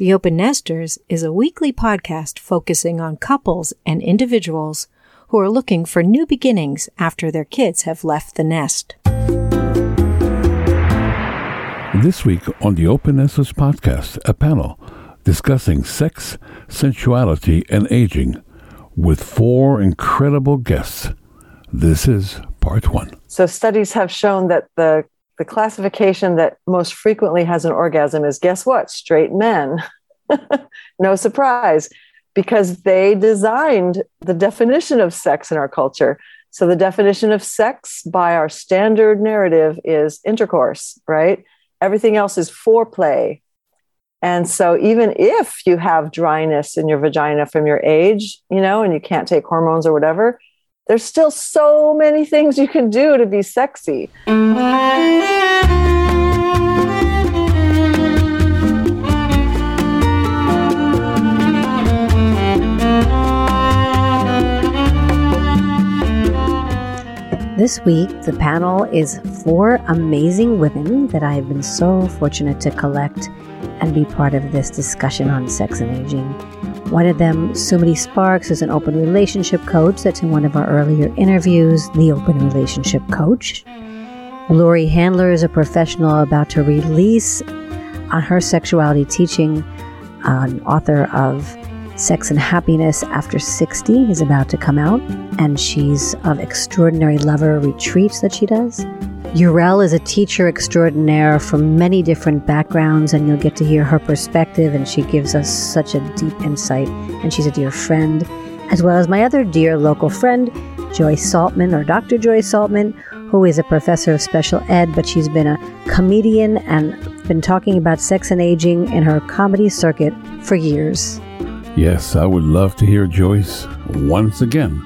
The Open Nesters is a weekly podcast focusing on couples and individuals who are looking for new beginnings after their kids have left the nest. This week on the Open Nesters podcast, a panel discussing sex, sensuality, and aging with four incredible guests. This is part one. So, studies have shown that the the classification that most frequently has an orgasm is guess what? Straight men. no surprise, because they designed the definition of sex in our culture. So, the definition of sex by our standard narrative is intercourse, right? Everything else is foreplay. And so, even if you have dryness in your vagina from your age, you know, and you can't take hormones or whatever, there's still so many things you can do to be sexy. This week, the panel is four amazing women that I have been so fortunate to collect and be part of this discussion on sex and aging. One of them, Sumati Sparks, is an open relationship coach that's in one of our earlier interviews, The Open Relationship Coach. Lori Handler is a professional about to release on her sexuality teaching, uh, an author of Sex and Happiness After 60 is about to come out, and she's of extraordinary lover retreats that she does. Yarel is a teacher extraordinaire from many different backgrounds, and you'll get to hear her perspective, and she gives us such a deep insight, and she's a dear friend, as well as my other dear local friend, Joyce Saltman, or Dr. Joyce Saltman, who is a professor of special ed, but she's been a comedian and been talking about sex and aging in her comedy circuit for years. Yes, I would love to hear Joyce once again.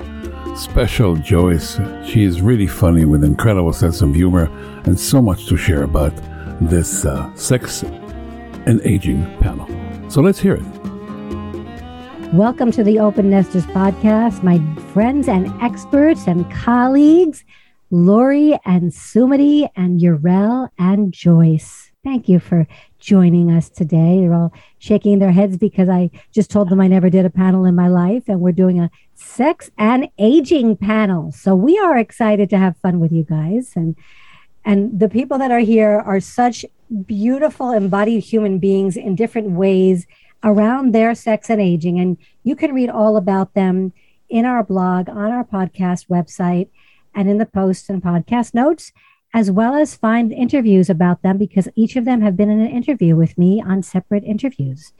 Special Joyce. She is really funny with incredible sense of humor and so much to share about this uh, sex and aging panel. So let's hear it. Welcome to the Open Nesters podcast, my friends and experts and colleagues, Lori and Sumati and Yarel and Joyce. Thank you for joining us today. They're all shaking their heads because I just told them I never did a panel in my life, and we're doing a sex and aging panel. So we are excited to have fun with you guys. And and the people that are here are such beautiful embodied human beings in different ways around their sex and aging. And you can read all about them in our blog, on our podcast website, and in the posts and podcast notes as well as find interviews about them because each of them have been in an interview with me on separate interviews.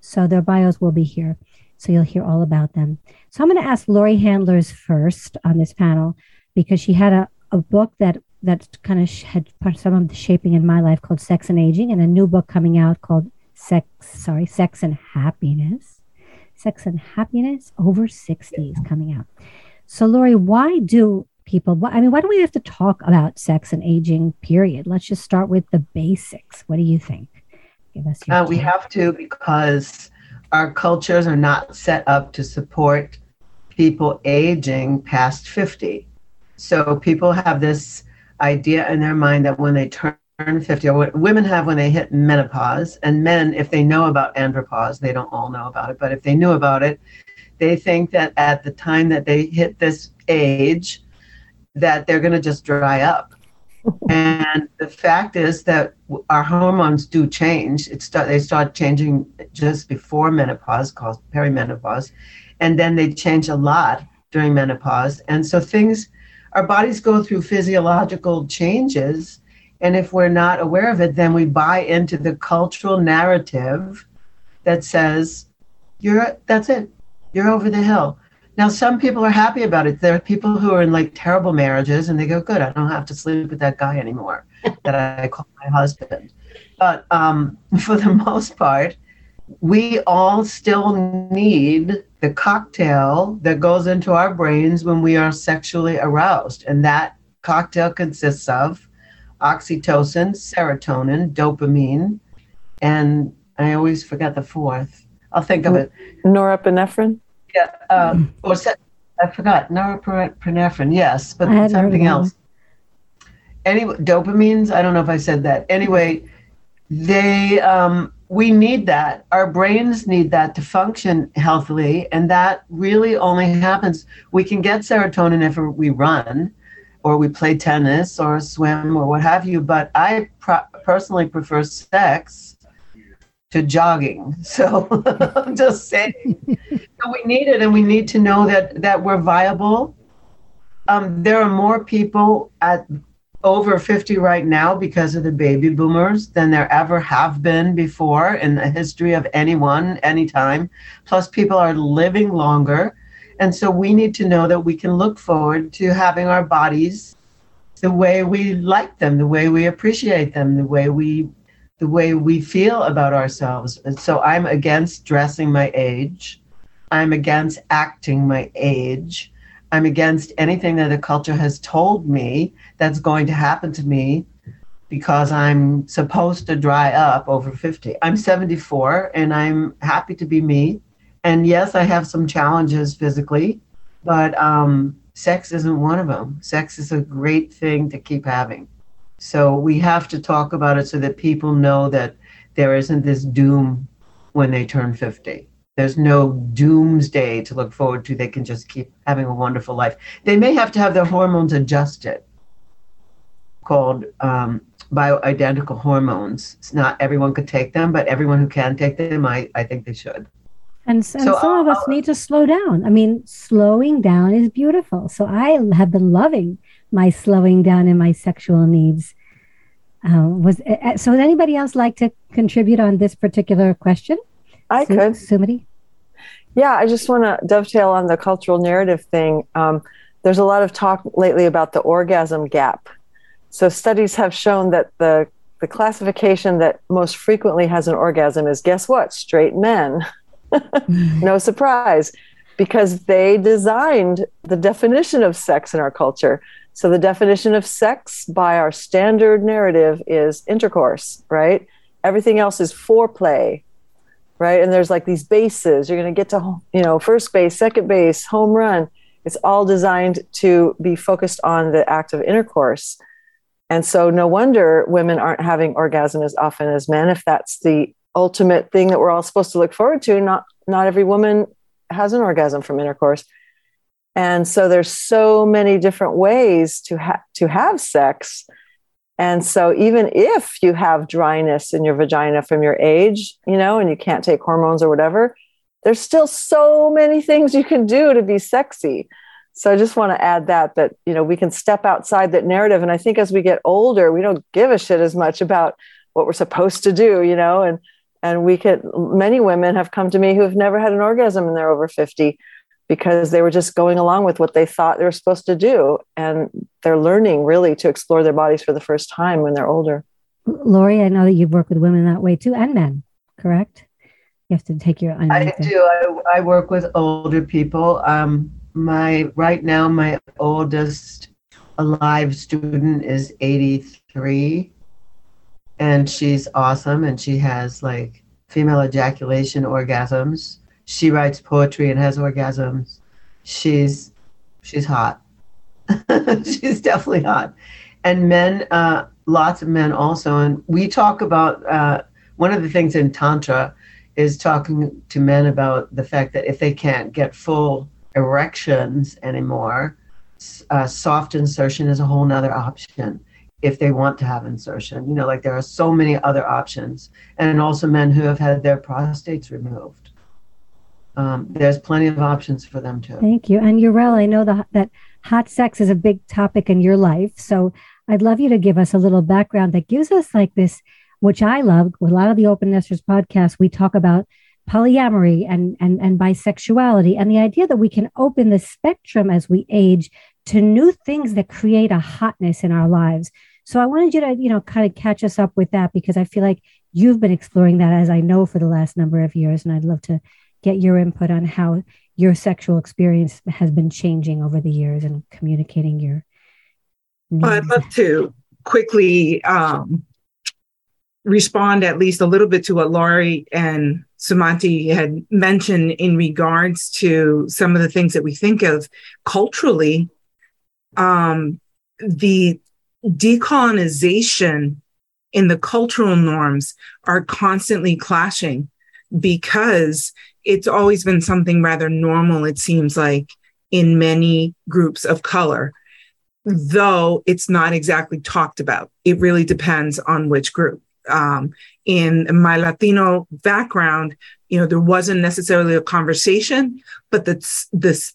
So their bios will be here. So you'll hear all about them. So I'm going to ask Lori Handlers first on this panel because she had a, a book that that kind of had some of the shaping in my life called Sex and Aging, and a new book coming out called Sex, sorry, Sex and Happiness. Sex and Happiness over 60 is coming out. So, Lori, why do people. I mean why don't we have to talk about sex and aging period? Let's just start with the basics. What do you think? Give us your uh, we have to because our cultures are not set up to support people aging past 50 so people have this idea in their mind that when they turn 50 or what women have when they hit menopause and men if they know about andropause they don't all know about it but if they knew about it they think that at the time that they hit this age that they're going to just dry up. and the fact is that our hormones do change. It start, they start changing just before menopause, called perimenopause, and then they change a lot during menopause. And so things, our bodies go through physiological changes. And if we're not aware of it, then we buy into the cultural narrative that says, you're, that's it, you're over the hill. Now, some people are happy about it. There are people who are in like terrible marriages and they go, Good, I don't have to sleep with that guy anymore that I call my husband. But um, for the most part, we all still need the cocktail that goes into our brains when we are sexually aroused. And that cocktail consists of oxytocin, serotonin, dopamine, and I always forget the fourth. I'll think of it. Norepinephrine? Yeah, um, or I forgot norepinephrine. Yes, but something else. Anyway, dopamines. I don't know if I said that. Anyway, they um, we need that. Our brains need that to function healthily. And that really only happens. We can get serotonin if we run or we play tennis or swim or what have you. But I pro- personally prefer sex to jogging. So I'm just saying. so we need it and we need to know that, that we're viable. Um, there are more people at over 50 right now because of the baby boomers than there ever have been before in the history of anyone, anytime. Plus, people are living longer. And so we need to know that we can look forward to having our bodies the way we like them, the way we appreciate them, the way we the way we feel about ourselves. And so I'm against dressing my age. I'm against acting my age. I'm against anything that the culture has told me that's going to happen to me because I'm supposed to dry up over 50. I'm 74 and I'm happy to be me. And yes, I have some challenges physically, but um, sex isn't one of them. Sex is a great thing to keep having. So we have to talk about it so that people know that there isn't this doom when they turn 50. There's no doomsday to look forward to. They can just keep having a wonderful life. They may have to have their hormones adjusted, called um, bioidentical hormones. It's not everyone could take them, but everyone who can take them, I, I think they should. And, and so some of us need to slow down. I mean, slowing down is beautiful. So I have been loving my slowing down in my sexual needs. Uh, was uh, so? Would anybody else like to contribute on this particular question? I Su- could. Sumati? Yeah, I just want to dovetail on the cultural narrative thing. Um, there's a lot of talk lately about the orgasm gap. So studies have shown that the the classification that most frequently has an orgasm is guess what? Straight men. no surprise, because they designed the definition of sex in our culture. So the definition of sex by our standard narrative is intercourse, right? Everything else is foreplay, right? And there's like these bases. You're going to get to, you know, first base, second base, home run. It's all designed to be focused on the act of intercourse. And so, no wonder women aren't having orgasm as often as men. If that's the ultimate thing that we're all supposed to look forward to, not not every woman has an orgasm from intercourse. And so, there's so many different ways to ha- to have sex and so, even if you have dryness in your vagina from your age, you know, and you can't take hormones or whatever, there's still so many things you can do to be sexy. So, I just want to add that, that, you know, we can step outside that narrative. And I think as we get older, we don't give a shit as much about what we're supposed to do, you know, and, and we could, many women have come to me who have never had an orgasm and they're over 50 because they were just going along with what they thought they were supposed to do. And they're learning really to explore their bodies for the first time when they're older. Lori, I know that you've worked with women that way too, and men, correct? You have to take your. I do. I, I, work with older people. Um, my right now, my oldest alive student is 83, and she's awesome, and she has like female ejaculation orgasms she writes poetry and has orgasms. She's she's hot. she's definitely hot. And men, uh, lots of men also. And we talk about uh, one of the things in Tantra is talking to men about the fact that if they can't get full erections anymore, uh, soft insertion is a whole nother option if they want to have insertion. You know, like there are so many other options. And also men who have had their prostates removed um, there's plenty of options for them too. Thank you. And Yarel, I know the, that hot sex is a big topic in your life. So I'd love you to give us a little background that gives us like this, which I love. With a lot of the Open Nesters podcasts, we talk about polyamory and, and, and bisexuality and the idea that we can open the spectrum as we age to new things that create a hotness in our lives. So I wanted you to, you know, kind of catch us up with that because I feel like you've been exploring that as I know for the last number of years. And I'd love to get your input on how your sexual experience has been changing over the years and communicating your needs. I'd love to quickly um, respond at least a little bit to what Lori and Sumati had mentioned in regards to some of the things that we think of culturally. Um, the decolonization in the cultural norms are constantly clashing because it's always been something rather normal, it seems like, in many groups of color, though it's not exactly talked about. It really depends on which group. Um, in my Latino background, you know, there wasn't necessarily a conversation, but this, this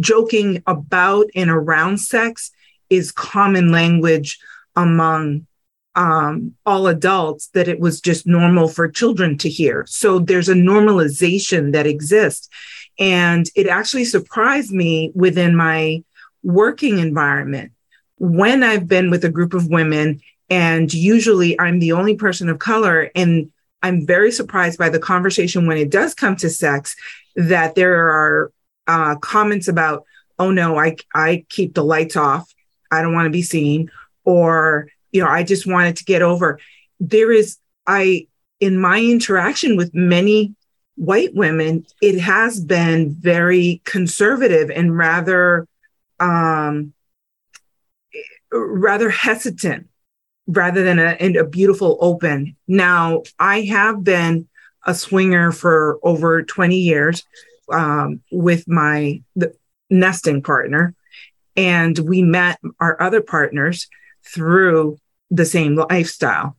joking about and around sex is common language among um, all adults that it was just normal for children to hear. So there's a normalization that exists. And it actually surprised me within my working environment when I've been with a group of women, and usually I'm the only person of color. And I'm very surprised by the conversation when it does come to sex that there are uh, comments about, oh no, I, I keep the lights off. I don't want to be seen. Or you know, I just wanted to get over. There is, I, in my interaction with many white women, it has been very conservative and rather, um, rather hesitant rather than a, a beautiful open. Now, I have been a swinger for over 20 years um, with my nesting partner, and we met our other partners through the same lifestyle.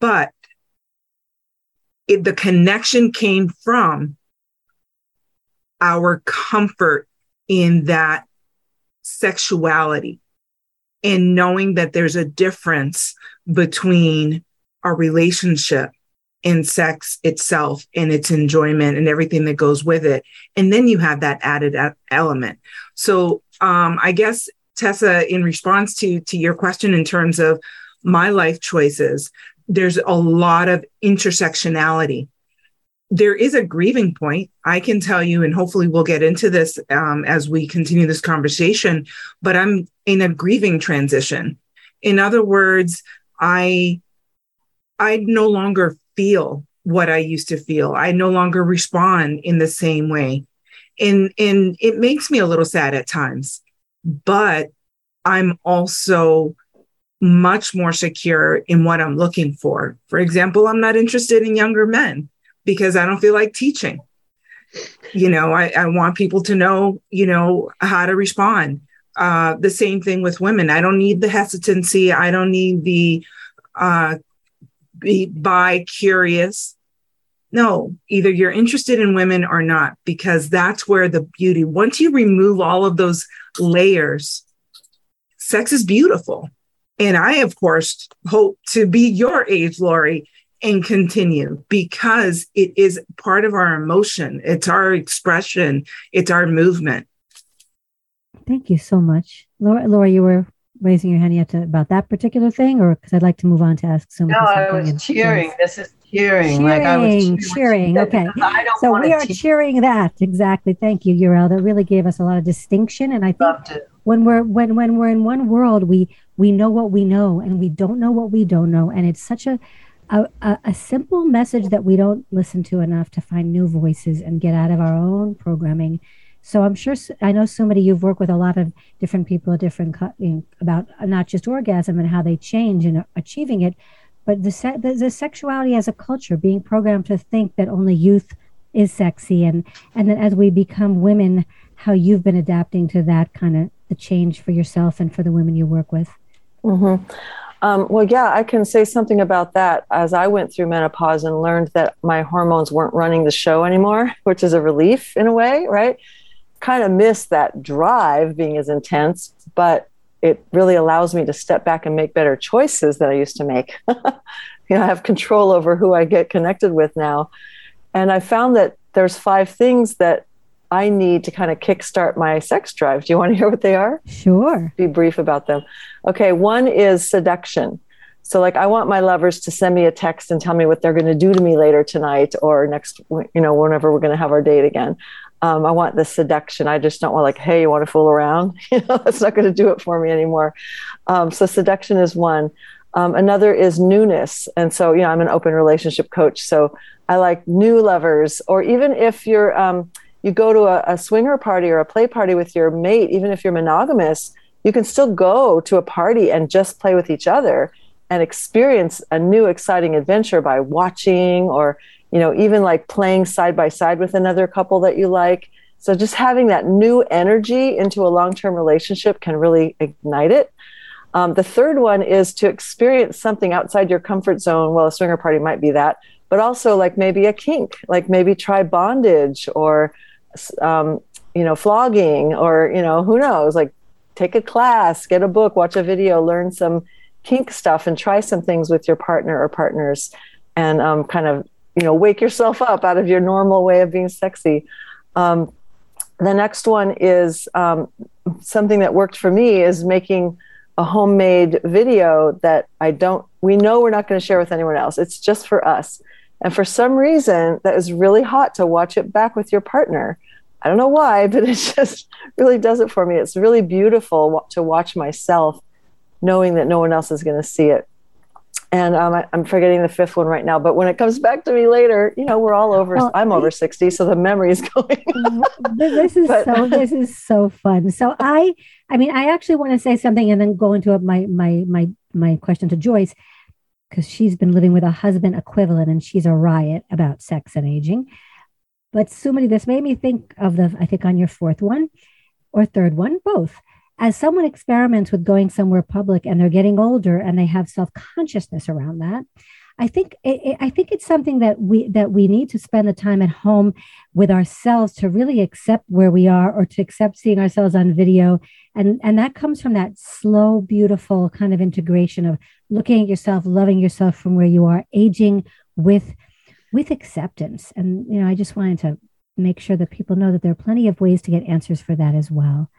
But it, the connection came from our comfort in that sexuality and knowing that there's a difference between our relationship and sex itself and its enjoyment and everything that goes with it. And then you have that added element. So um, I guess Tessa, in response to to your question in terms of my life choices, there's a lot of intersectionality. There is a grieving point. I can tell you, and hopefully we'll get into this um, as we continue this conversation. But I'm in a grieving transition. In other words, I I no longer feel what I used to feel. I no longer respond in the same way. And and it makes me a little sad at times but I'm also much more secure in what I'm looking for. For example, I'm not interested in younger men because I don't feel like teaching. You know, I, I want people to know, you know, how to respond. Uh, the same thing with women. I don't need the hesitancy. I don't need the uh, be bi curious. No, either you're interested in women or not, because that's where the beauty, once you remove all of those layers, sex is beautiful. And I, of course, hope to be your age, Lori, and continue because it is part of our emotion, it's our expression, it's our movement. Thank you so much. Laura, Laura you were raising your hand yet to, about that particular thing, or because I'd like to move on to ask some. No, I was cheering. This is cheering. Cheering, like I was cheering. Okay. So we are te- cheering that. Exactly. Thank you, Yarel. That really gave us a lot of distinction. And I think when we're when when we're in one world, we we know what we know and we don't know what we don't know. And it's such a a, a, simple message that we don't listen to enough to find new voices and get out of our own programming. So I'm sure I know somebody you've worked with a lot of different people, different you know, about not just orgasm and how they change in achieving it, but the, se- the, the sexuality as a culture being programmed to think that only youth is sexy and and then as we become women how you've been adapting to that kind of the change for yourself and for the women you work with. Mm-hmm. um, well yeah i can say something about that. As i went through menopause and learned that my hormones weren't running the show anymore which is a relief in a way right? Kind of miss that drive being as intense but it really allows me to step back and make better choices that I used to make. you know, I have control over who I get connected with now. And I found that there's five things that I need to kind of kickstart my sex drive. Do you want to hear what they are? Sure. Be brief about them. Okay, one is seduction. So, like, I want my lovers to send me a text and tell me what they're going to do to me later tonight or next, you know, whenever we're going to have our date again. Um, I want the seduction. I just don't want like, hey, you want to fool around? You know, that's not going to do it for me anymore. Um, so seduction is one. Um, another is newness, and so you know, I'm an open relationship coach, so I like new lovers. Or even if you're um, you go to a, a swinger party or a play party with your mate, even if you're monogamous, you can still go to a party and just play with each other and experience a new exciting adventure by watching or you know even like playing side by side with another couple that you like. So just having that new energy into a long-term relationship can really ignite it. Um, the third one is to experience something outside your comfort zone. Well a swinger party might be that but also like maybe a kink like maybe try bondage or um, you know flogging or you know who knows? Like take a class get a book watch a video learn some kink stuff and try some things with your partner or partners and um, kind of you know wake yourself up out of your normal way of being sexy. Um, the next one is um, something that worked for me is making a homemade video that i don't we know we're not going to share with anyone else. It's just for us. And for some reason that is really hot to watch it back with your partner. I don't know why but it just really does it for me. It's really beautiful to watch myself knowing that no one else is going to see it. And um, I, am forgetting the fifth one right now. But when it comes back to me later, you know, we're all over. I'm over sixty, so the memory is going. this is but, so. This is so fun. So I, I mean, I actually want to say something, and then go into my my my my question to Joyce, because she's been living with a husband equivalent, and she's a riot about sex and aging. But Sumati, this made me think of the. I think on your fourth one, or third one, both as someone experiments with going somewhere public and they're getting older and they have self-consciousness around that i think i think it's something that we that we need to spend the time at home with ourselves to really accept where we are or to accept seeing ourselves on video. And and that comes from that slow beautiful kind of integration of looking at yourself loving yourself from where you are aging with with acceptance. And you know i just wanted to make sure that people know that there are plenty of ways to get answers for that as well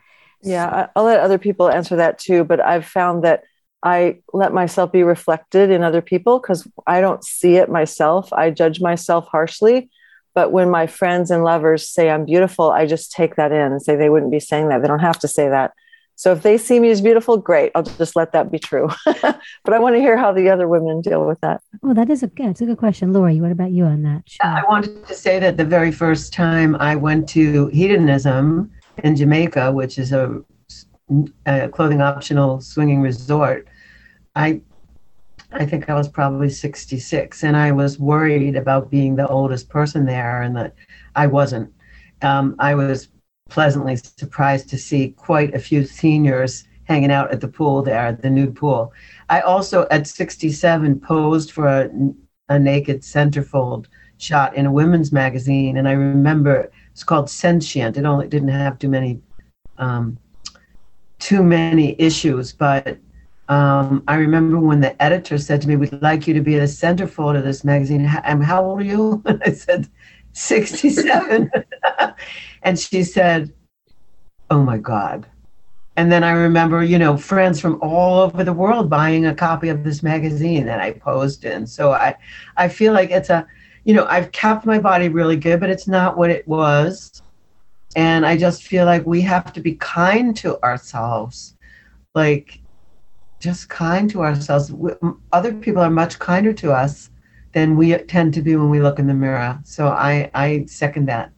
yeah, I'll let other people answer that too. But I've found that I let myself be reflected in other people because I don't see it myself. I judge myself harshly. But when my friends and lovers say I'm beautiful, I just take that in and say they wouldn't be saying that. They don't have to say that. So if they see me as beautiful, great. I'll just let that be true. but I want to hear how the other women deal with that. Oh, that is a good, it's a good question. Lori, what about you on that? Sure. I wanted to say that the very first time I went to hedonism, in Jamaica, which is a, a clothing optional swinging resort, I I think I was probably 66, and I was worried about being the oldest person there, and that I wasn't. Um, I was pleasantly surprised to see quite a few seniors hanging out at the pool there, the nude pool. I also, at 67, posed for a, a naked centerfold shot in a women's magazine, and I remember it's called Sentient. It only didn't have too many um, too many issues, but um, I remember when the editor said to me, "We'd like you to be the centerfold of this magazine." And how old are you? I said, 67. and she said, "Oh my God." And then I remember, you know, friends from all over the world buying a copy of this magazine that I posed in. So I, I feel like it's a you know, I've kept my body really good, but it's not what it was. And I just feel like we have to be kind to ourselves. Like, just kind to ourselves. Other people are much kinder to us than we tend to be when we look in the mirror. So I, I second that.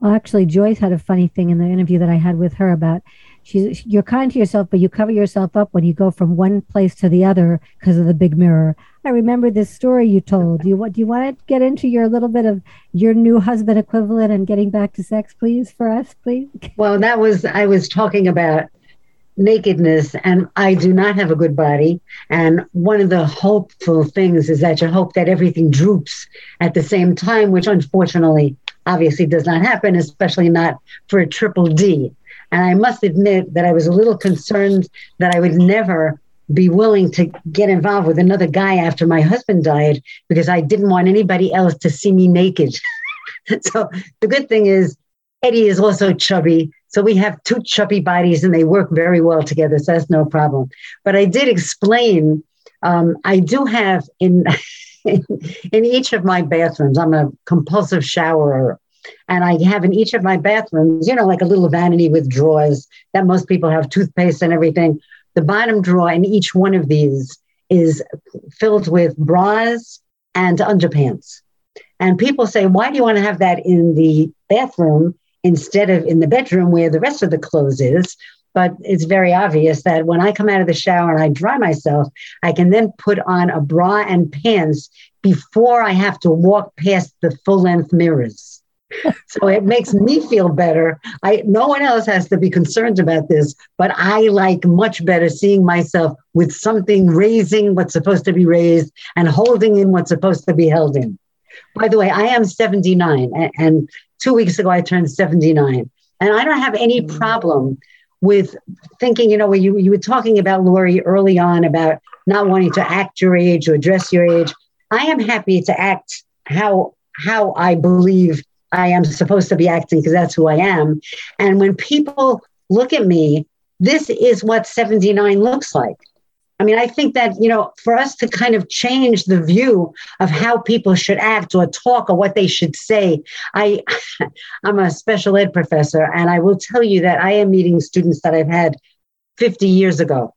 Well, actually, Joyce had a funny thing in the interview that I had with her about she's you're kind to yourself, but you cover yourself up when you go from one place to the other because of the big mirror. I remember this story you told. Do you what do you want to get into your little bit of your new husband equivalent and getting back to sex, please, for us, please? Well, that was I was talking about nakedness and I do not have a good body. And one of the hopeful things is that you hope that everything droops at the same time, which unfortunately obviously does not happen, especially not for a triple D. And I must admit that I was a little concerned that I would never be willing to get involved with another guy after my husband died because I didn't want anybody else to see me naked. so the good thing is Eddie is also chubby. So we have two chubby bodies and they work very well together. So that's no problem. But I did explain, um, I do have in, in each of my bathrooms, I'm a compulsive showerer. And I have in each of my bathrooms, you know, like a little vanity with drawers that most people have toothpaste and everything. The bottom drawer in each one of these is filled with bras and underpants. And people say, why do you want to have that in the bathroom instead of in the bedroom where the rest of the clothes is? but it's very obvious that when I come out of the shower and I dry myself, I can then put on a bra and pants before I have to walk past the full length mirrors. so it makes me feel better. I no one else has to be concerned about this, but I like much better seeing myself with something raising what's supposed to be raised and holding in what's supposed to be held in. By the way, I am 79 and two weeks ago I turned 79. And I don't have any mm. problem with thinking, you know, you, you were talking about Lori early on about not wanting to act your age or dress your age. I am happy to act how how I believe I am supposed to be acting because that's who I am. And when people look at me, this is what 79 looks like. I mean, I think that, you know, for us to kind of change the view of how people should act or talk or what they should say, I, I'm a special ed professor, and I will tell you that I am meeting students that I've had 50 years ago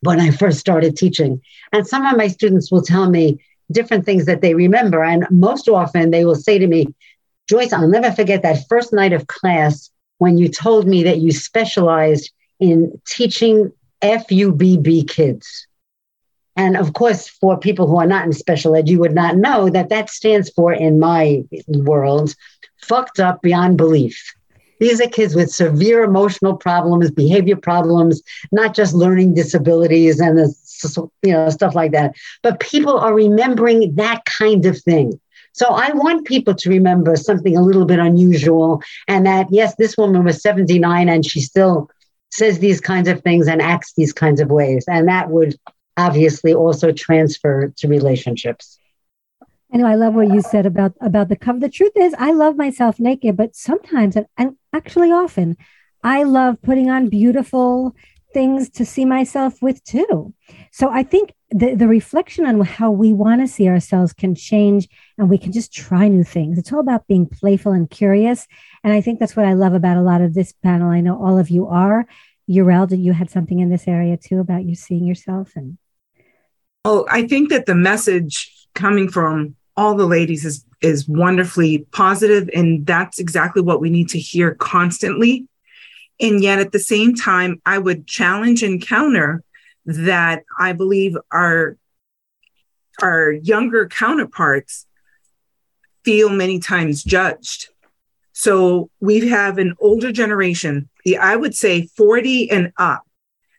when I first started teaching. And some of my students will tell me different things that they remember. And most often they will say to me, Joyce, I'll never forget that first night of class when you told me that you specialized in teaching FUBB kids. And of course, for people who are not in special ed, you would not know that that stands for, in my world, fucked up beyond belief. These are kids with severe emotional problems, behavior problems, not just learning disabilities and you know stuff like that. But people are remembering that kind of thing. So I want people to remember something a little bit unusual, and that yes, this woman was 79 and she still says these kinds of things and acts these kinds of ways. And that would obviously also transfer to relationships. I know I love what you said about about the cover. The truth is, I love myself naked, but sometimes, and, and actually often, I love putting on beautiful things to see myself with too. So I think the, the reflection on how we want to see ourselves can change and we can just try new things. It's all about being playful and curious. And I think that's what I love about a lot of this panel. I know all of you are. Yarel, did you had something in this area too about you seeing yourself and Oh, I think that the message coming from all the ladies is is wonderfully positive and that's exactly what we need to hear constantly. And yet at the same time, I would challenge and counter that I believe our our younger counterparts feel many times judged. So we have an older generation, the I would say 40 and up,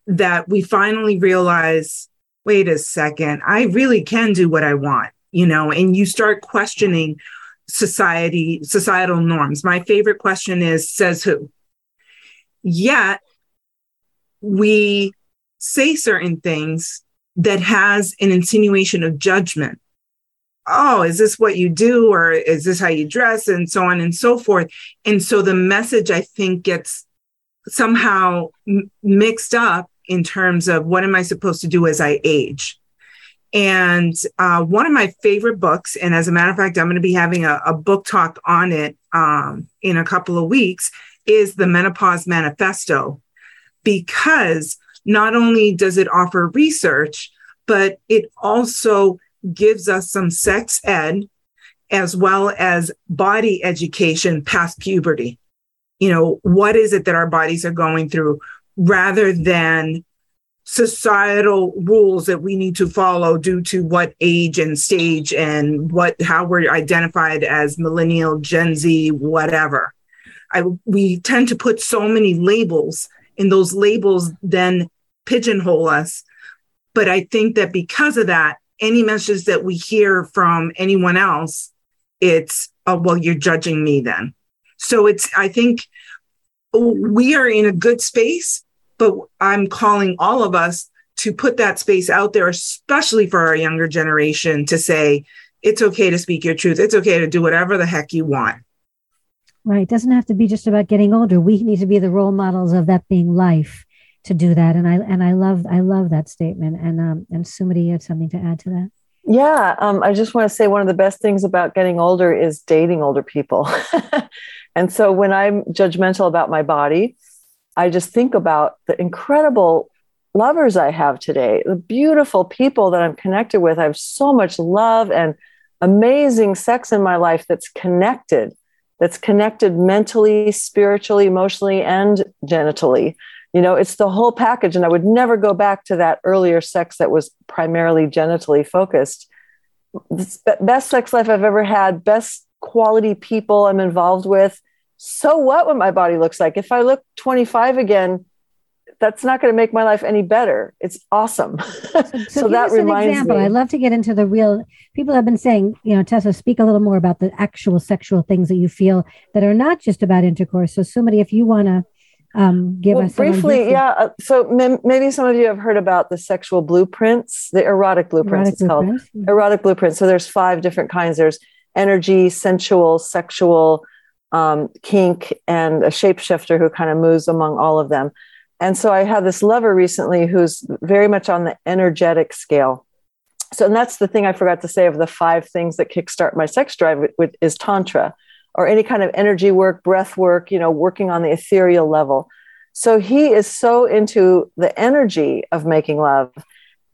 that we finally realize wait a second, I really can do what I want, you know, and you start questioning society, societal norms. My favorite question is says who? Yet we say certain things that has an insinuation of judgment. Oh, is this what you do? Or is this how you dress? And so on and so forth. And so the message, I think, gets somehow m- mixed up in terms of what am I supposed to do as I age. And uh, one of my favorite books, and as a matter of fact, I'm going to be having a, a book talk on it um, in a couple of weeks, is the Menopause Manifesto, because not only does it offer research, but it also gives us some sex ed as well as body education past puberty. You know, what is it that our bodies are going through rather than societal rules that we need to follow due to what age and stage and what how we're identified as millennial gen z whatever I, we tend to put so many labels and those labels then pigeonhole us. But I think that because of that, any message that we hear from anyone else, it's, oh, well, you're judging me then. So it's, I think we are in a good space, but I'm calling all of us to put that space out there, especially for our younger generation, to say, it's okay to speak your truth. It's okay to do whatever the heck you want. Right. It doesn't have to be just about getting older. We need to be the role models of that being life to do that. And I and I love I love that statement. And um and Sumati, you had something to add to that. Yeah, um, I just want to say one of the best things about getting older is dating older people. and so when I'm judgmental about my body, I just think about the incredible lovers I have today, the beautiful people that I'm connected with. I have so much love and amazing sex in my life that's connected, that's connected mentally, spiritually, emotionally, and genitally You know, it's the whole package. And I would never go back to that earlier sex that was primarily genitally focused. best sex life I've ever had, best quality people I'm involved with. So what what my body looks like? If I look 25 again, that's not going to make my life any better. It's awesome. So, so, that reminds example. me. I'd love to get into the real. People have been saying, you know, Tessa, speak a little more about the actual sexual things that you feel that are not just about intercourse. So, somebody, if you want to um, give well, us briefly, yeah. Uh, so m- maybe some of you have heard about the sexual blueprints, the erotic blueprints. Erotic it's blueprints. called mm-hmm. erotic blueprints. So there's five different kinds. There's energy, sensual, sexual, um, kink, and a shapeshifter who kind of moves among all of them. And so I had this lover recently who's very much on the energetic scale. So, and that's the thing I forgot to say of the five things that kickstart my sex drive with is tantra or any kind of energy work, breath work, you know, working on the ethereal level. So he is so into the energy of making love.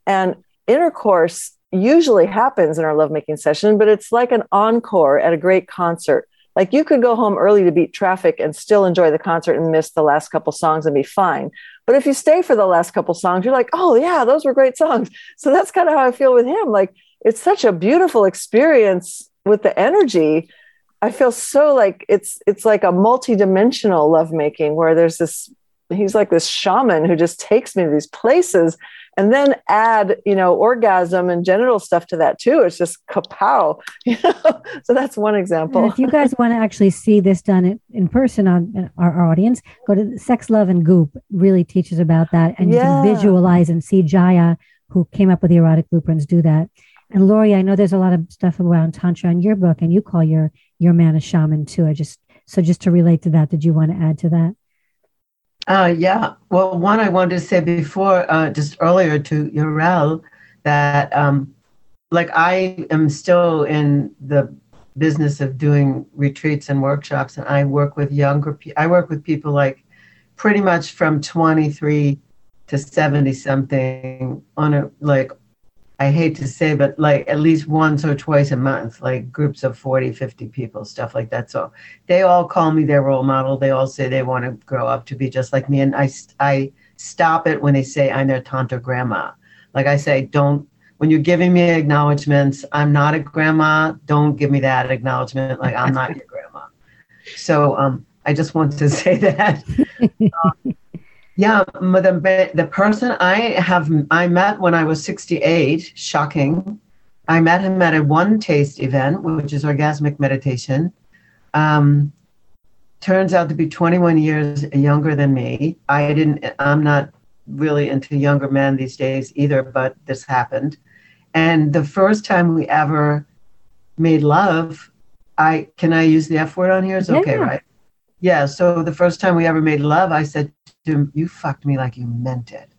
And intercourse usually happens in our lovemaking session, but it's like an encore at a great concert. Like you could go home early to beat traffic and still enjoy the concert and miss the last couple songs and be fine. But if you stay for the last couple songs, you're like, oh, yeah, those were great songs. So that's kind of how I feel with him. Like it's such a beautiful experience with the energy. I feel so like it's it's like a multi-dimensional lovemaking where there's this he's like this shaman who just takes me to these places and then add you know orgasm and genital stuff to that too. It's just kapow you know? So that's one example. And if you guys want to actually see this done in, person on our, audience go to sex love and goop. Really teaches about that. And yeah. you can visualize and see Jaiya who came up with the erotic blueprints do that and lori i know there's a lot of stuff around tantra in your book and you call your your man a shaman too i just so just to relate to that did you want to add to that uh, yeah. Well, one I wanted to say before, uh, just earlier to Yarel, that um, like I am still in the business of doing retreats and workshops, and I work with younger. people. I work with people like pretty much from 23 to 70 something on a like I hate to say, but like at least once or twice a month, like groups of 40, 50 people, stuff like that. So they all call me their role model. They all say they want to grow up to be just like me. And I, I stop it when they say I'm their tante or grandma. Like I say, don't, when you're giving me acknowledgments, I'm not a grandma. Don't give me that acknowledgement. Like I'm not your grandma. So um, I just want to say that. um, yeah, the, the person I have I met when I was 68, shocking. I met him at a OneTaste event, which is orgasmic meditation. Um, turns out to be 21 years younger than me. I didn't. I'm not really into younger men these days either, but this happened. And the first time we ever made love, I can I use the F word on here? It's okay, yeah. right? Yeah. So the first time we ever made love, I said to him, You fucked me like you meant it.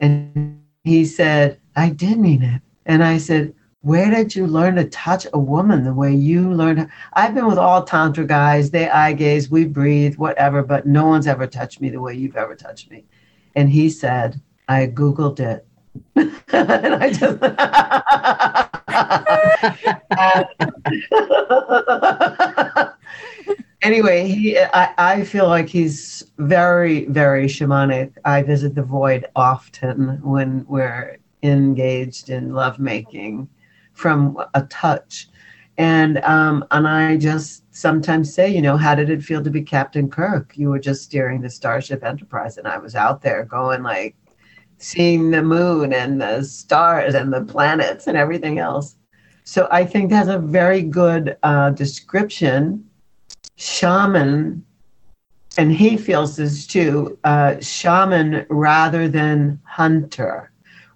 And he said, I did mean it. And I said, Where did you learn to touch a woman the way you learned? I've been with all Tantra guys, they eye gaze, we breathe, whatever, but no one's ever touched me the way you've ever touched me. And he said, I Googled it. and I just anyway, he I, I feel like he's very, very shamanic. I visit the void often when we're engaged in lovemaking from a touch. And um, and I just sometimes say, you know, how did it feel to be Captain Kirk? You were just steering the Starship Enterprise, and I was out there going like seeing the moon and the stars and the planets and everything else. So I think that's a very good uh, description shaman, and he feels this too, uh, shaman rather than hunter.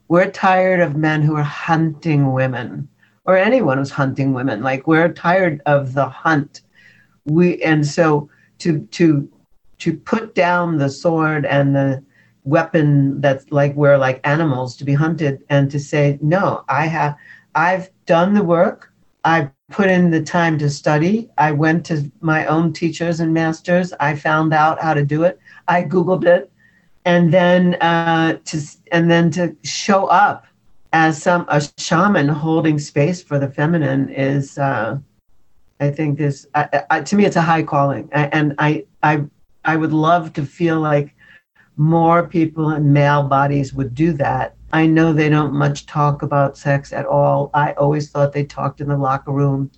We're tired of men who are hunting women or anyone who's hunting women. Like we're tired of the hunt. We and so to to to put down the sword and the weapon that's like we're like animals to be hunted and to say no i have i've done the work i put in the time to study. I went to my own teachers and masters. I found out how to do it. I Googled it. And then uh, to and then to show up as some a shaman holding space for the feminine is, uh, I think, this uh, to me it's a high calling, and I I I would love to feel like more people in male bodies would do that. I know they don't much talk about sex at all. I always thought they talked in the locker room.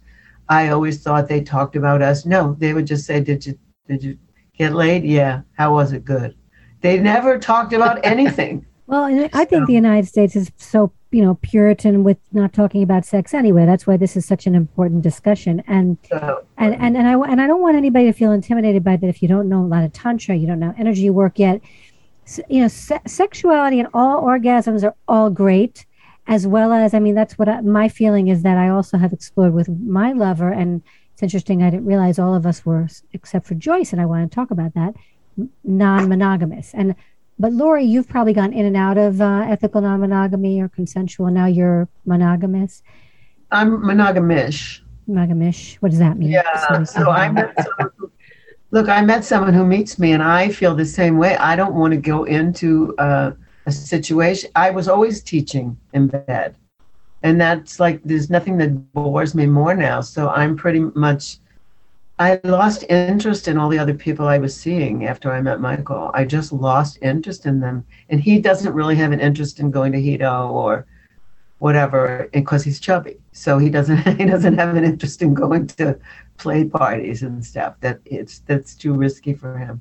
I always thought they talked about us. No, they would just say, "Did you did you get laid? Yeah. How was it? Good." They never talked about anything. well, I think the United States is so you know Puritan with not talking about sex anyway. That's why this is such an important discussion. And so, and, and and I and I don't want anybody to feel intimidated by that. If you don't know a lot of tantra, you don't know energy work yet you know, se- sexuality and all orgasms are all great, as well as, I mean, that's what I, my feeling is that I also have explored with my lover. And it's interesting, I didn't realize all of us were, except for Joyce, and I want to talk about that, non monogamous. And, but Lori, you've probably gone in and out of uh, ethical non monogamy or consensual. Now you're monogamous. I'm monogamish. Monogamish. What does that mean? Yeah. So I met someone who Look, I met someone who meets me, and I feel the same way. I don't want to go into a, a situation. I was always teaching in bed, and that's like there's nothing that bores me more now. So I'm pretty much. I lost interest in all the other people I was seeing after I met Michael. I just lost interest in them, and he doesn't really have an interest in going to Hedo or whatever because he's chubby. So he doesn't he doesn't have an interest in going to play parties and stuff. That it's that's too risky for him.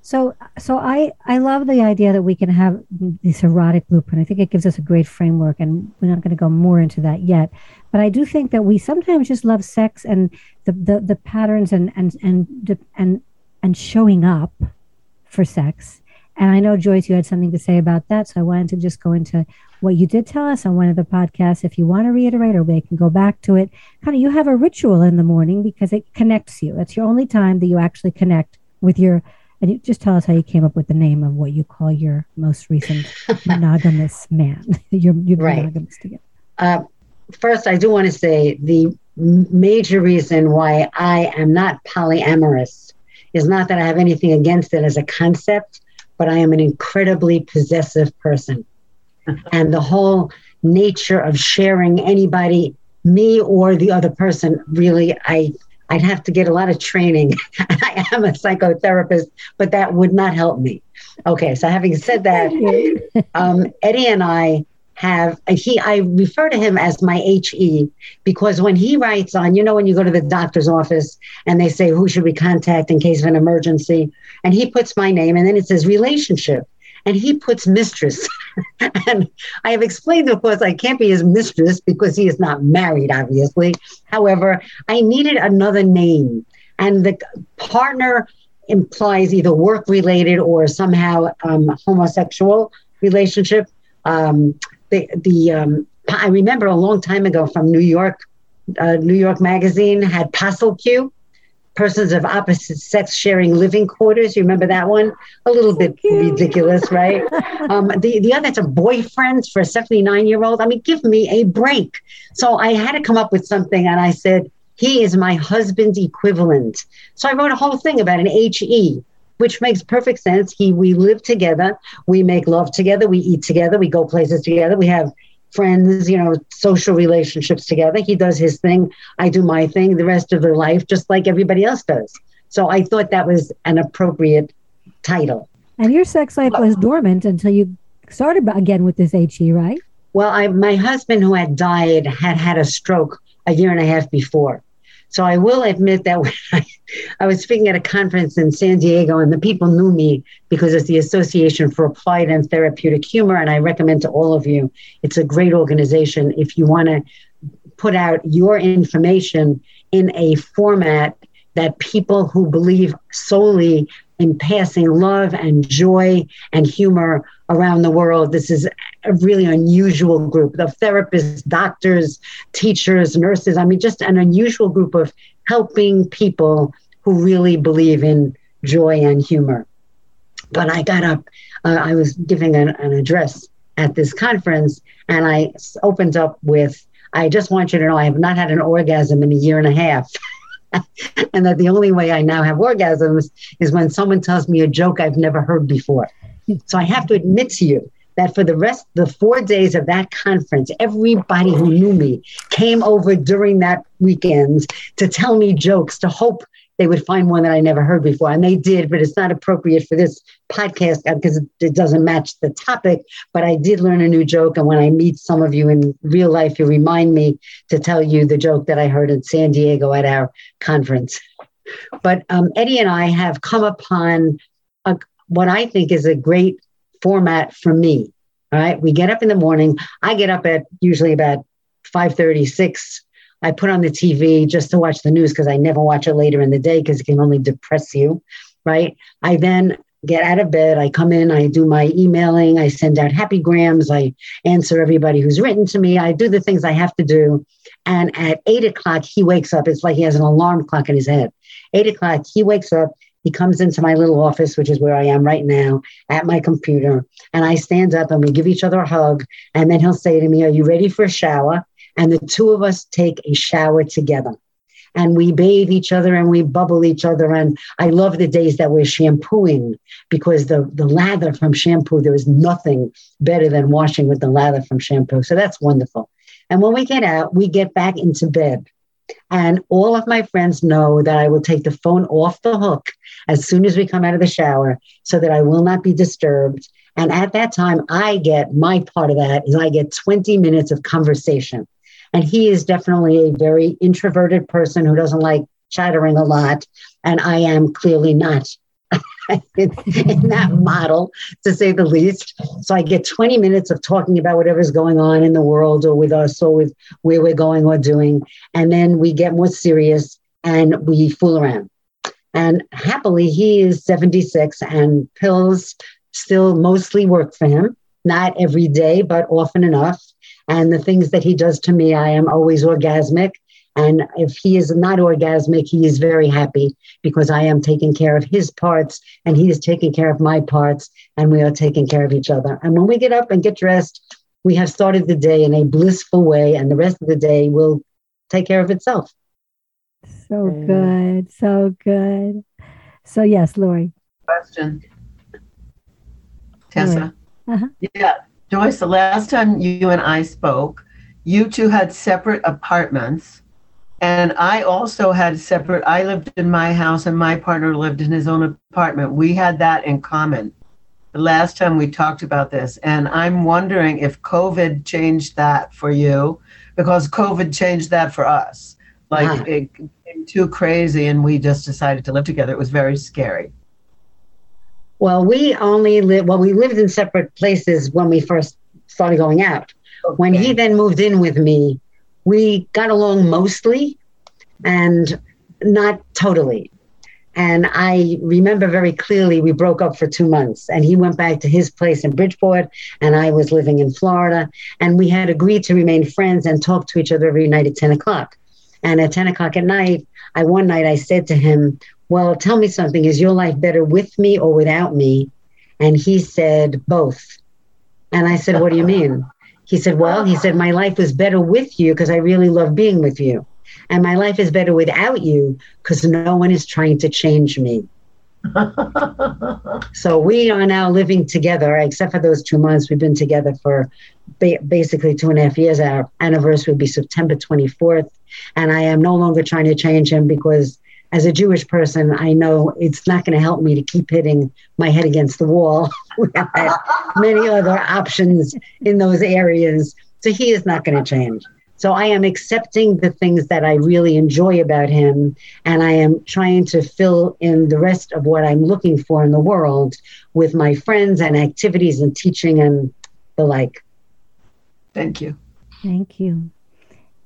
So so I I love the idea that we can have this erotic blueprint. I think it gives us a great framework and we're not going to go more into that yet. But I do think that we sometimes just love sex and the the, the patterns and and and and and showing up for sex. And I know Joyce, you had something to say about that, so I wanted to just go into what you did tell us on one of the podcasts. If you want to reiterate or they can go back to it, kind of you have a ritual in the morning because it connects you. It's your only time that you actually connect with your and you just tell us how you came up with the name of what you call your most recent monogamous man. you're, you're right. monogamous together. Uh, first, I do want to say the major reason why I am not polyamorous is not that I have anything against it as a concept, but I am an incredibly possessive person and the whole nature of sharing anybody, me or the other person, really, I I'd have to get a lot of training. I am a psychotherapist, but that would not help me. Okay, so having said that, um, Eddie and I have he I refer to him as my HE because when he writes on, you know, when you go to the doctor's office and they say who should we contact in case of an emergency, and he puts my name and then it says relationship and he puts mistress. and I have explained, of course, I can't be his mistress because he is not married, obviously. However, I needed another name, and the partner implies either work related or somehow um, homosexual relationship. Um, the the um, I remember a long time ago from New York, uh, New York Magazine had Q persons of opposite sex sharing living quarters. You remember that one? A little so bit cute. ridiculous, right? um, the, the other, it's a boyfriends for a 79 year old. I mean, give me a break. So I had to come up with something and I said, he is my husband's equivalent. So I wrote a whole thing about an HE, which makes perfect sense. He, we live together, we make love together, we eat together, we go places together, we have friends, you know, social relationships together. He does his thing, I do my thing, the rest of their life, just like everybody else does. So I thought that was an appropriate title. And your sex life was dormant until you started again with this HE, right? Well, I, my husband, who had died, had had a stroke a year and a half before. So I will admit that when I, I was speaking at a conference in San Diego, and the people knew me because it's the Association for Applied and Therapeutic Humor, and I recommend to all of you, it's a great organization if you want to put out your information in a format that people who believe solely in passing love and joy and humor around the world. This is a really unusual group of therapists, doctors, teachers, nurses. I mean, just an unusual group of helping people who really believe in joy and humor. But I got up, uh, I was giving an, an address at this conference, and I opened up with, I just want you to know I have not had an orgasm in a year and a half. and that the only way I now have orgasms is when someone tells me a joke I've never heard before. So I have to admit to you that for the rest the four days of that conference, everybody who knew me came over during that weekend to tell me jokes, to hope they would find one that I never heard before. And they did, but it's not appropriate for this podcast because it doesn't match the topic, but I did learn a new joke. And when I meet some of you in real life, you remind me to tell you the joke that I heard in San Diego at our conference. But um, Eddie and I have come upon a, what I think is a great format for me. All right. We get up in the morning. I get up at usually about 5 36. I put on the TV just to watch the news because I never watch it later in the day because it can only depress you. Right. I then get out of bed. I come in, I do my emailing, I send out happy grams, I answer everybody who's written to me, I do the things I have to do. And at eight o'clock, he wakes up. It's like he has an alarm clock in his head. Eight o'clock, he wakes up. He comes into my little office, which is where I am right now, at my computer. And I stand up and we give each other a hug. And then he'll say to me, Are you ready for a shower? And the two of us take a shower together and we bathe each other and we bubble each other. And I love the days that we're shampooing because the, the lather from shampoo, there is nothing better than washing with the lather from shampoo. So that's wonderful. And when we get out, we get back into bed. And all of my friends know that I will take the phone off the hook as soon as we come out of the shower so that I will not be disturbed. And at that time, I get my part of that is I get 20 minutes of conversation. And he is definitely a very introverted person who doesn't like chattering a lot. And I am clearly not in, that model, to say the least. So I get 20 minutes of talking about whatever's going on in the world or with us or with where we're going or doing. And then we get more serious and we fool around. And happily, he is 76 and pills still mostly work for him, not every day, but often enough. And the things that he does to me, I am always orgasmic. And if he is not orgasmic, he is very happy because I am taking care of his parts and he is taking care of my parts and we are taking care of each other. And when we get up and get dressed, we have started the day in a blissful way and the rest of the day will take care of itself. So good. So good. So, yes, Lori. Question. Tessa. Uh-huh. Yeah. Joyce, the last time you and I spoke, you two had separate apartments. And I also had separate, I lived in my house and my partner lived in his own apartment. We had that in common the last time we talked about this. And I'm wondering if COVID changed that for you, because COVID changed that for us. Like wow. it became too crazy and we just decided to live together. It was very scary. Well, we only lived, well, we lived in separate places when we first started going out. Okay. When he then moved in with me, we got along mostly and not totally. And I remember very clearly we broke up for two months and he went back to his place in Bridgeport and I was living in Florida. And we had agreed to remain friends and talk to each other every night at 10 o'clock. And at 10 o'clock at night, I one night I said to him, well, tell me something. Is your life better with me or without me? And he said, Both. And I said, What do you mean? He said, Well, he said, My life was better with you because I really love being with you. And my life is better without you because no one is trying to change me. so we are now living together, except for those two months. We've been together for ba- basically two and a half years. Our anniversary will be September 24th. And I am no longer trying to change him because as a Jewish person, I know it's not going to help me to keep hitting my head against the wall. we have many other options in those areas. So he is not going to change. So I am accepting the things that I really enjoy about him, and I am trying to fill in the rest of what I'm looking for in the world with my friends and activities and teaching and the like. Thank you. Thank you.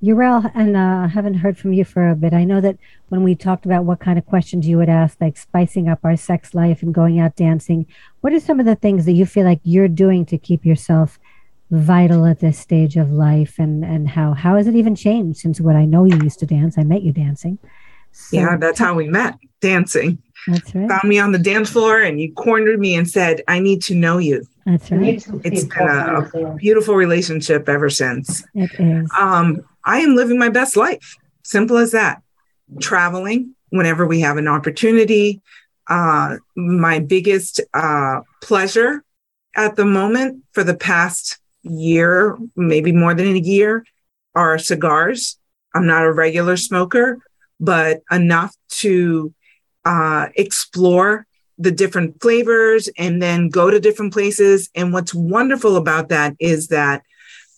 Yarel, and uh, I haven't heard from you for a bit. I know that when we talked about what kind of questions you would ask, like spicing up our sex life and going out dancing, what are some of the things that you feel like you're doing to keep yourself vital at this stage of life? And, and how, how has it even changed since what I know you used to dance? I met you dancing. So, yeah, that's how we met, dancing. That's right. Found me on the dance floor and you cornered me and said, I need to know you. That's right. It's been a, a beautiful relationship ever since. It is. Um, I am living my best life. Simple as that. Traveling whenever we have an opportunity. Uh, my biggest uh, pleasure at the moment for the past year, maybe more than a year, are cigars. I'm not a regular smoker, but enough to uh, explore the different flavors and then go to different places. And what's wonderful about that is that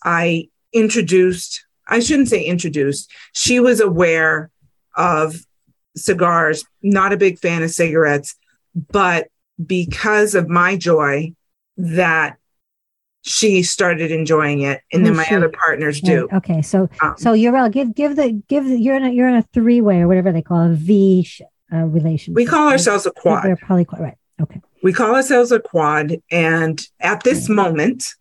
I introduced, I shouldn't say introduced, she was aware of cigars, not a big fan of cigarettes, but because of my joy, that she started enjoying it, and then my she? other partners do. Okay, so Um, so Yarel, give give the give the, you're in a you're in a three way or whatever they call a V uh, relationship. we call ourselves a quad. We're probably quite right. Okay. We call ourselves a quad. And at this moment,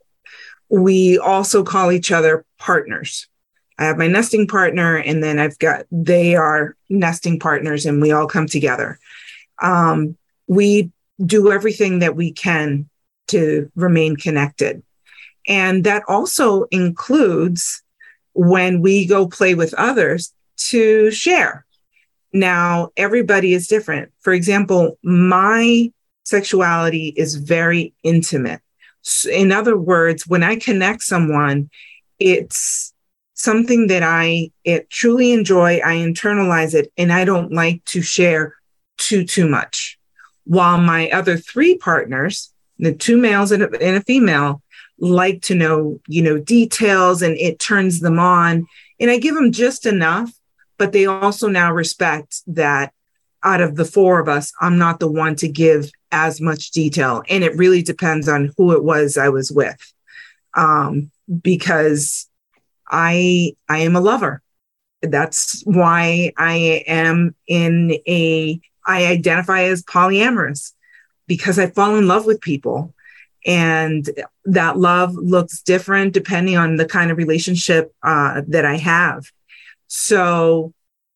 we also call each other partners. I have my nesting partner, and then I've got, they are nesting partners, and we all come together. Um, we do everything that we can to remain connected. And that also includes when we go play with others to share. Now, everybody is different. For example, my sexuality is very intimate. In other words, when I connect someone, it's something that I it truly enjoy. I internalize it, and I don't like to share too too much. While my other three partners, the two males and a, and a female, like to know you know details, and it turns them on. And I give them just enough, but they also now respect that out of the four of us, I'm not the one to give as much detail. And it really depends on who it was I was with. Um, because I I am a lover. That's why I am in a I identify as polyamorous because I fall in love with people. And that love looks different depending on the kind of relationship uh, that I have. So,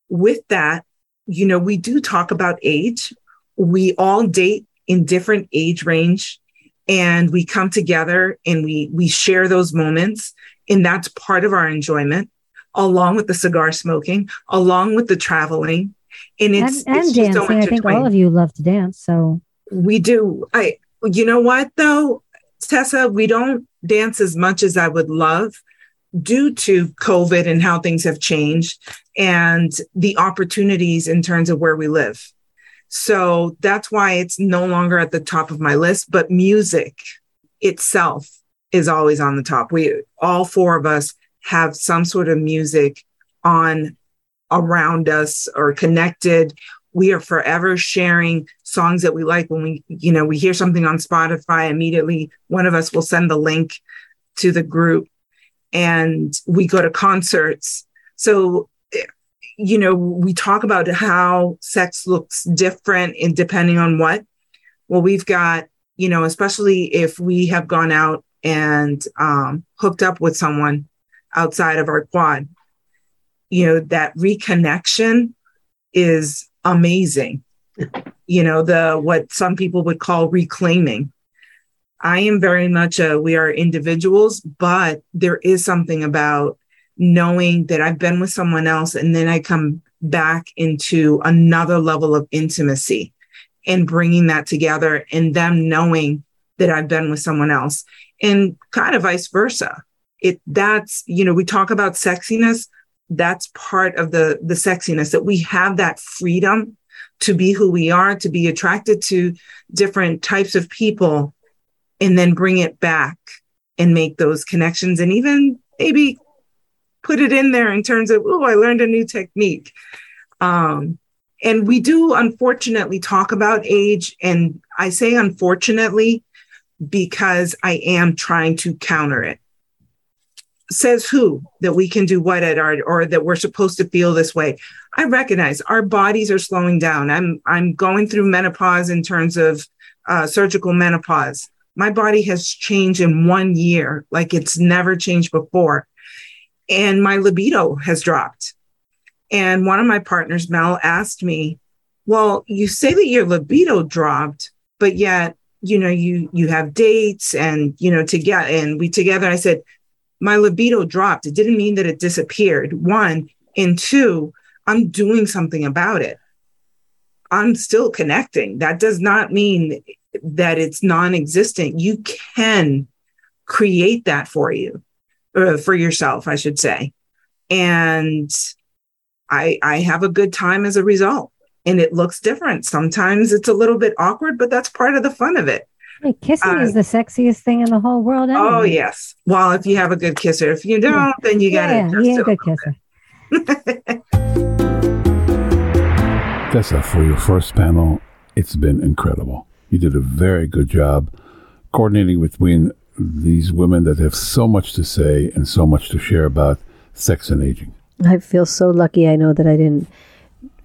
with that, you know, we do talk about age. We all date in different age range and we come together and we we share those moments and that's part of our enjoyment along with the cigar smoking along with the traveling. And it's and, and it's just so dancing. I think all of you love to dance. So. We do. I you know what though? Tessa we don't dance as much as i would love due to covid and how things have changed and the opportunities in terms of where we live. So that's why it's no longer at the top of my list but music itself is always on the top. We all four of us have some sort of music on around us or connected. We are forever sharing songs that we like. When we you know we hear something on spotify immediately one of us will send the link to the group and we go to concerts. So you know we talk about how sex looks different in depending on what. Well we've got you know especially if we have gone out and um, hooked up with someone outside of our quad. You know that reconnection is amazing. You know the what some people would call reclaiming. I am very much a we are individuals but there is something about knowing that i've been with someone else and then i come back into another level of intimacy and bringing that together and them knowing that i've been with someone else and kind of vice versa. It that's you know we talk about sexiness. That's part of the the sexiness that we have that freedom to be who we are to be attracted to different types of people and then bring it back and make those connections and even maybe put it in there in terms of oh i learned a new technique. Um, and we do unfortunately talk about age and i say unfortunately because i am trying to counter it. Says who that we can do what at our or that we're supposed to feel this way. I recognize our bodies are slowing down. I'm i'm going through menopause in terms of uh, surgical menopause. My body has changed in one year like it's never changed before. And my libido has dropped. And one of my partners mel asked me well you say that your libido dropped but yet you know you you have dates and you know together and we together i said my libido dropped. It didn't mean that it disappeared. One, and two, I'm doing something about it. I'm still connecting. That does not mean that it's non existent. You can create that for you, or for yourself, I should say. And I, I have a good time as a result. And it looks different. Sometimes it's a little bit awkward, but that's part of the fun of it. Hey, kissing uh, is the sexiest thing in the whole world. Anyway. Oh yes. Well, if you have a good kisser, if you don't, yeah. then you got to. Yeah, he a good kisser. Tessa, for your first panel, it's been incredible. You did a very good job coordinating between these women that have so much to say and so much to share about sex and aging. I feel so lucky. I know that I didn't,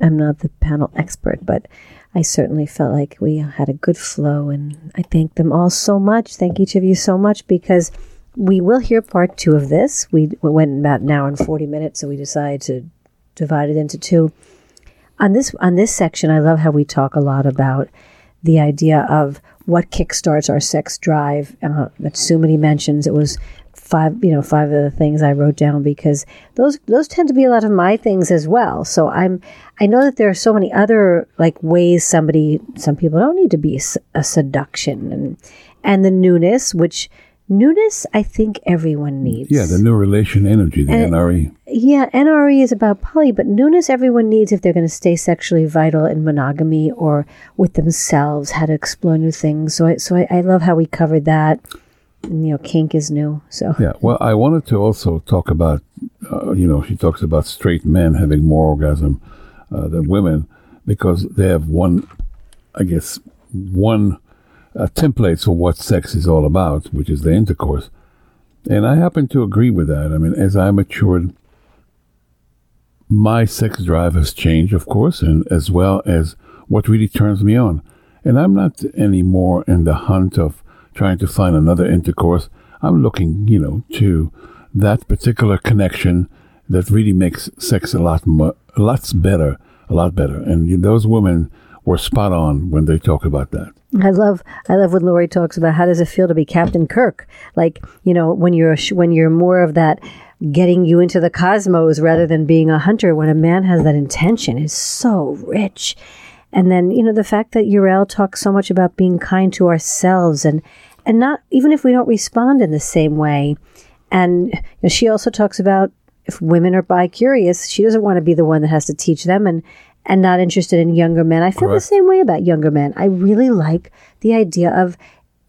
I'm not the panel expert, but I certainly felt like we had a good flow. And I thank them all so much. Thank each of you so much because we will hear part two of this. We went about an hour and 40 minutes, so we decided to divide it into two. On this on this section, I love how we talk a lot about the idea of what kickstarts our sex drive. Uh, that Sumati mentions it was five, you know, five of the things I wrote down because those those tend to be a lot of my things as well. So I'm I know that there are so many other like ways somebody some people don't need to be a, seduction and and the newness which newness I think everyone needs. Yeah, the new relation energy, the and, NRE. Yeah, NRE is about poly, but newness everyone needs if they're going to stay sexually vital in monogamy or with themselves, how to explore new things. So I, so I, I love how we covered that. You know, kink is new. So yeah. Well, I wanted to also talk about, uh, you know, she talks about straight men having more orgasm uh, than women because they have one, I guess, one uh, templates for what sex is all about, which is the intercourse. And I happen to agree with that. I mean, as I matured, my sex drive has changed, of course, and as well as what really turns me on. And I'm not anymore in the hunt of trying to find another intercourse. I'm looking, you know, to that particular connection that really makes sex a lot more, a lot better, a lot better. And those women were spot on when they talk about that. I love I love when Lori talks about how does it feel to be Captain Kirk? Like you know when you're when you're more of that getting you into the cosmos rather than being a hunter. When a man has that intention is so rich. And then you know the fact that Yarel talks so much about being kind to ourselves and and not even if we don't respond in the same way. And you know, she also talks about if women are bi curious, she doesn't want to be the one that has to teach them and and not interested in younger men. I feel Correct. the same way about younger men. I really like the idea of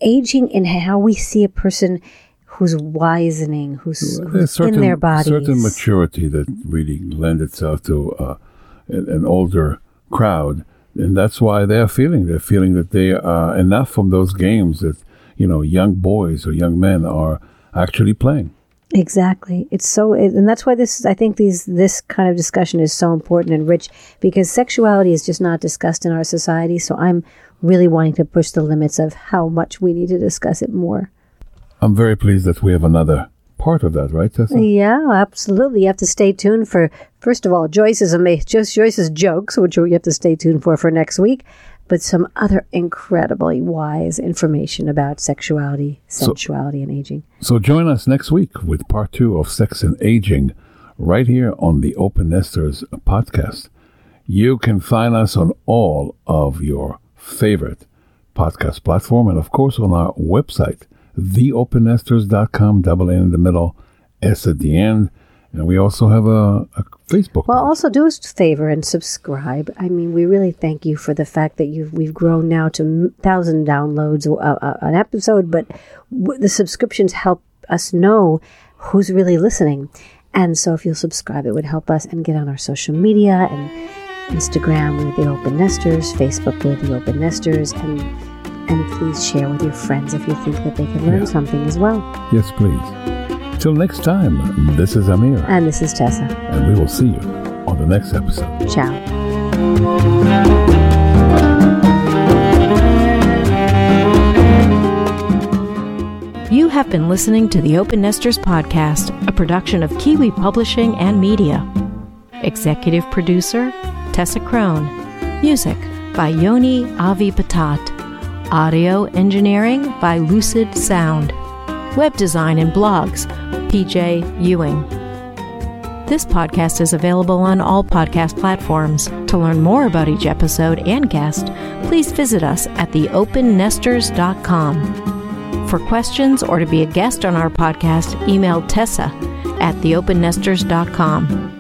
aging and how we see a person who's wisening, who's, who's certain, in their bodies. Certain maturity that really lends itself to uh, an older crowd. And that's why they're feeling. They're feeling that they are enough from those games that, you know, young boys or young men are actually playing. Exactly. It's so, and that's why this, I think these, this kind of discussion is so important and rich because sexuality is just not discussed in our society. So I'm really wanting to push the limits of how much we need to discuss it more. I'm very pleased that we have another part of that, right, Tessa? Yeah, absolutely. You have to stay tuned for, first of all, Joyce's amazing, Joyce's jokes, which you have to stay tuned for for next week but some other incredibly wise information about sexuality, sensuality, so, and aging. So join us next week with part two of Sex and Aging right here on the Open Nesters podcast. You can find us on all of your favorite podcast platform and of course on our website, theopennesters.com, double N in the middle, S at the end. And we also have a, a Facebook. Well, page. also do us a favor and subscribe. I mean, we really thank you for the fact that you've we've grown now to thousand downloads uh, uh, an episode, but w- the subscriptions help us know who's really listening. And so, if you'll subscribe, it would help us and get on our social media and Instagram with the Open Nesters, Facebook with the Open Nesters, and and please share with your friends if you think that they can learn yeah. something as well. Yes, please. Till next time, this is Amir. And this is Tessa. And we will see you on the next episode. Ciao. You have been listening to the Open Nesters Podcast, a production of Kiwi Publishing and Media. Executive producer, Tessa Crone. Music by Yoni Avi Patat. Audio engineering by Lucid Sound. Web design and blogs PJ Ewing. This podcast is available on all podcast platforms. To learn more about each episode and guest, please visit us at theopennesters.com. For questions or to be a guest on our podcast, email Tessa at theopennesters.com.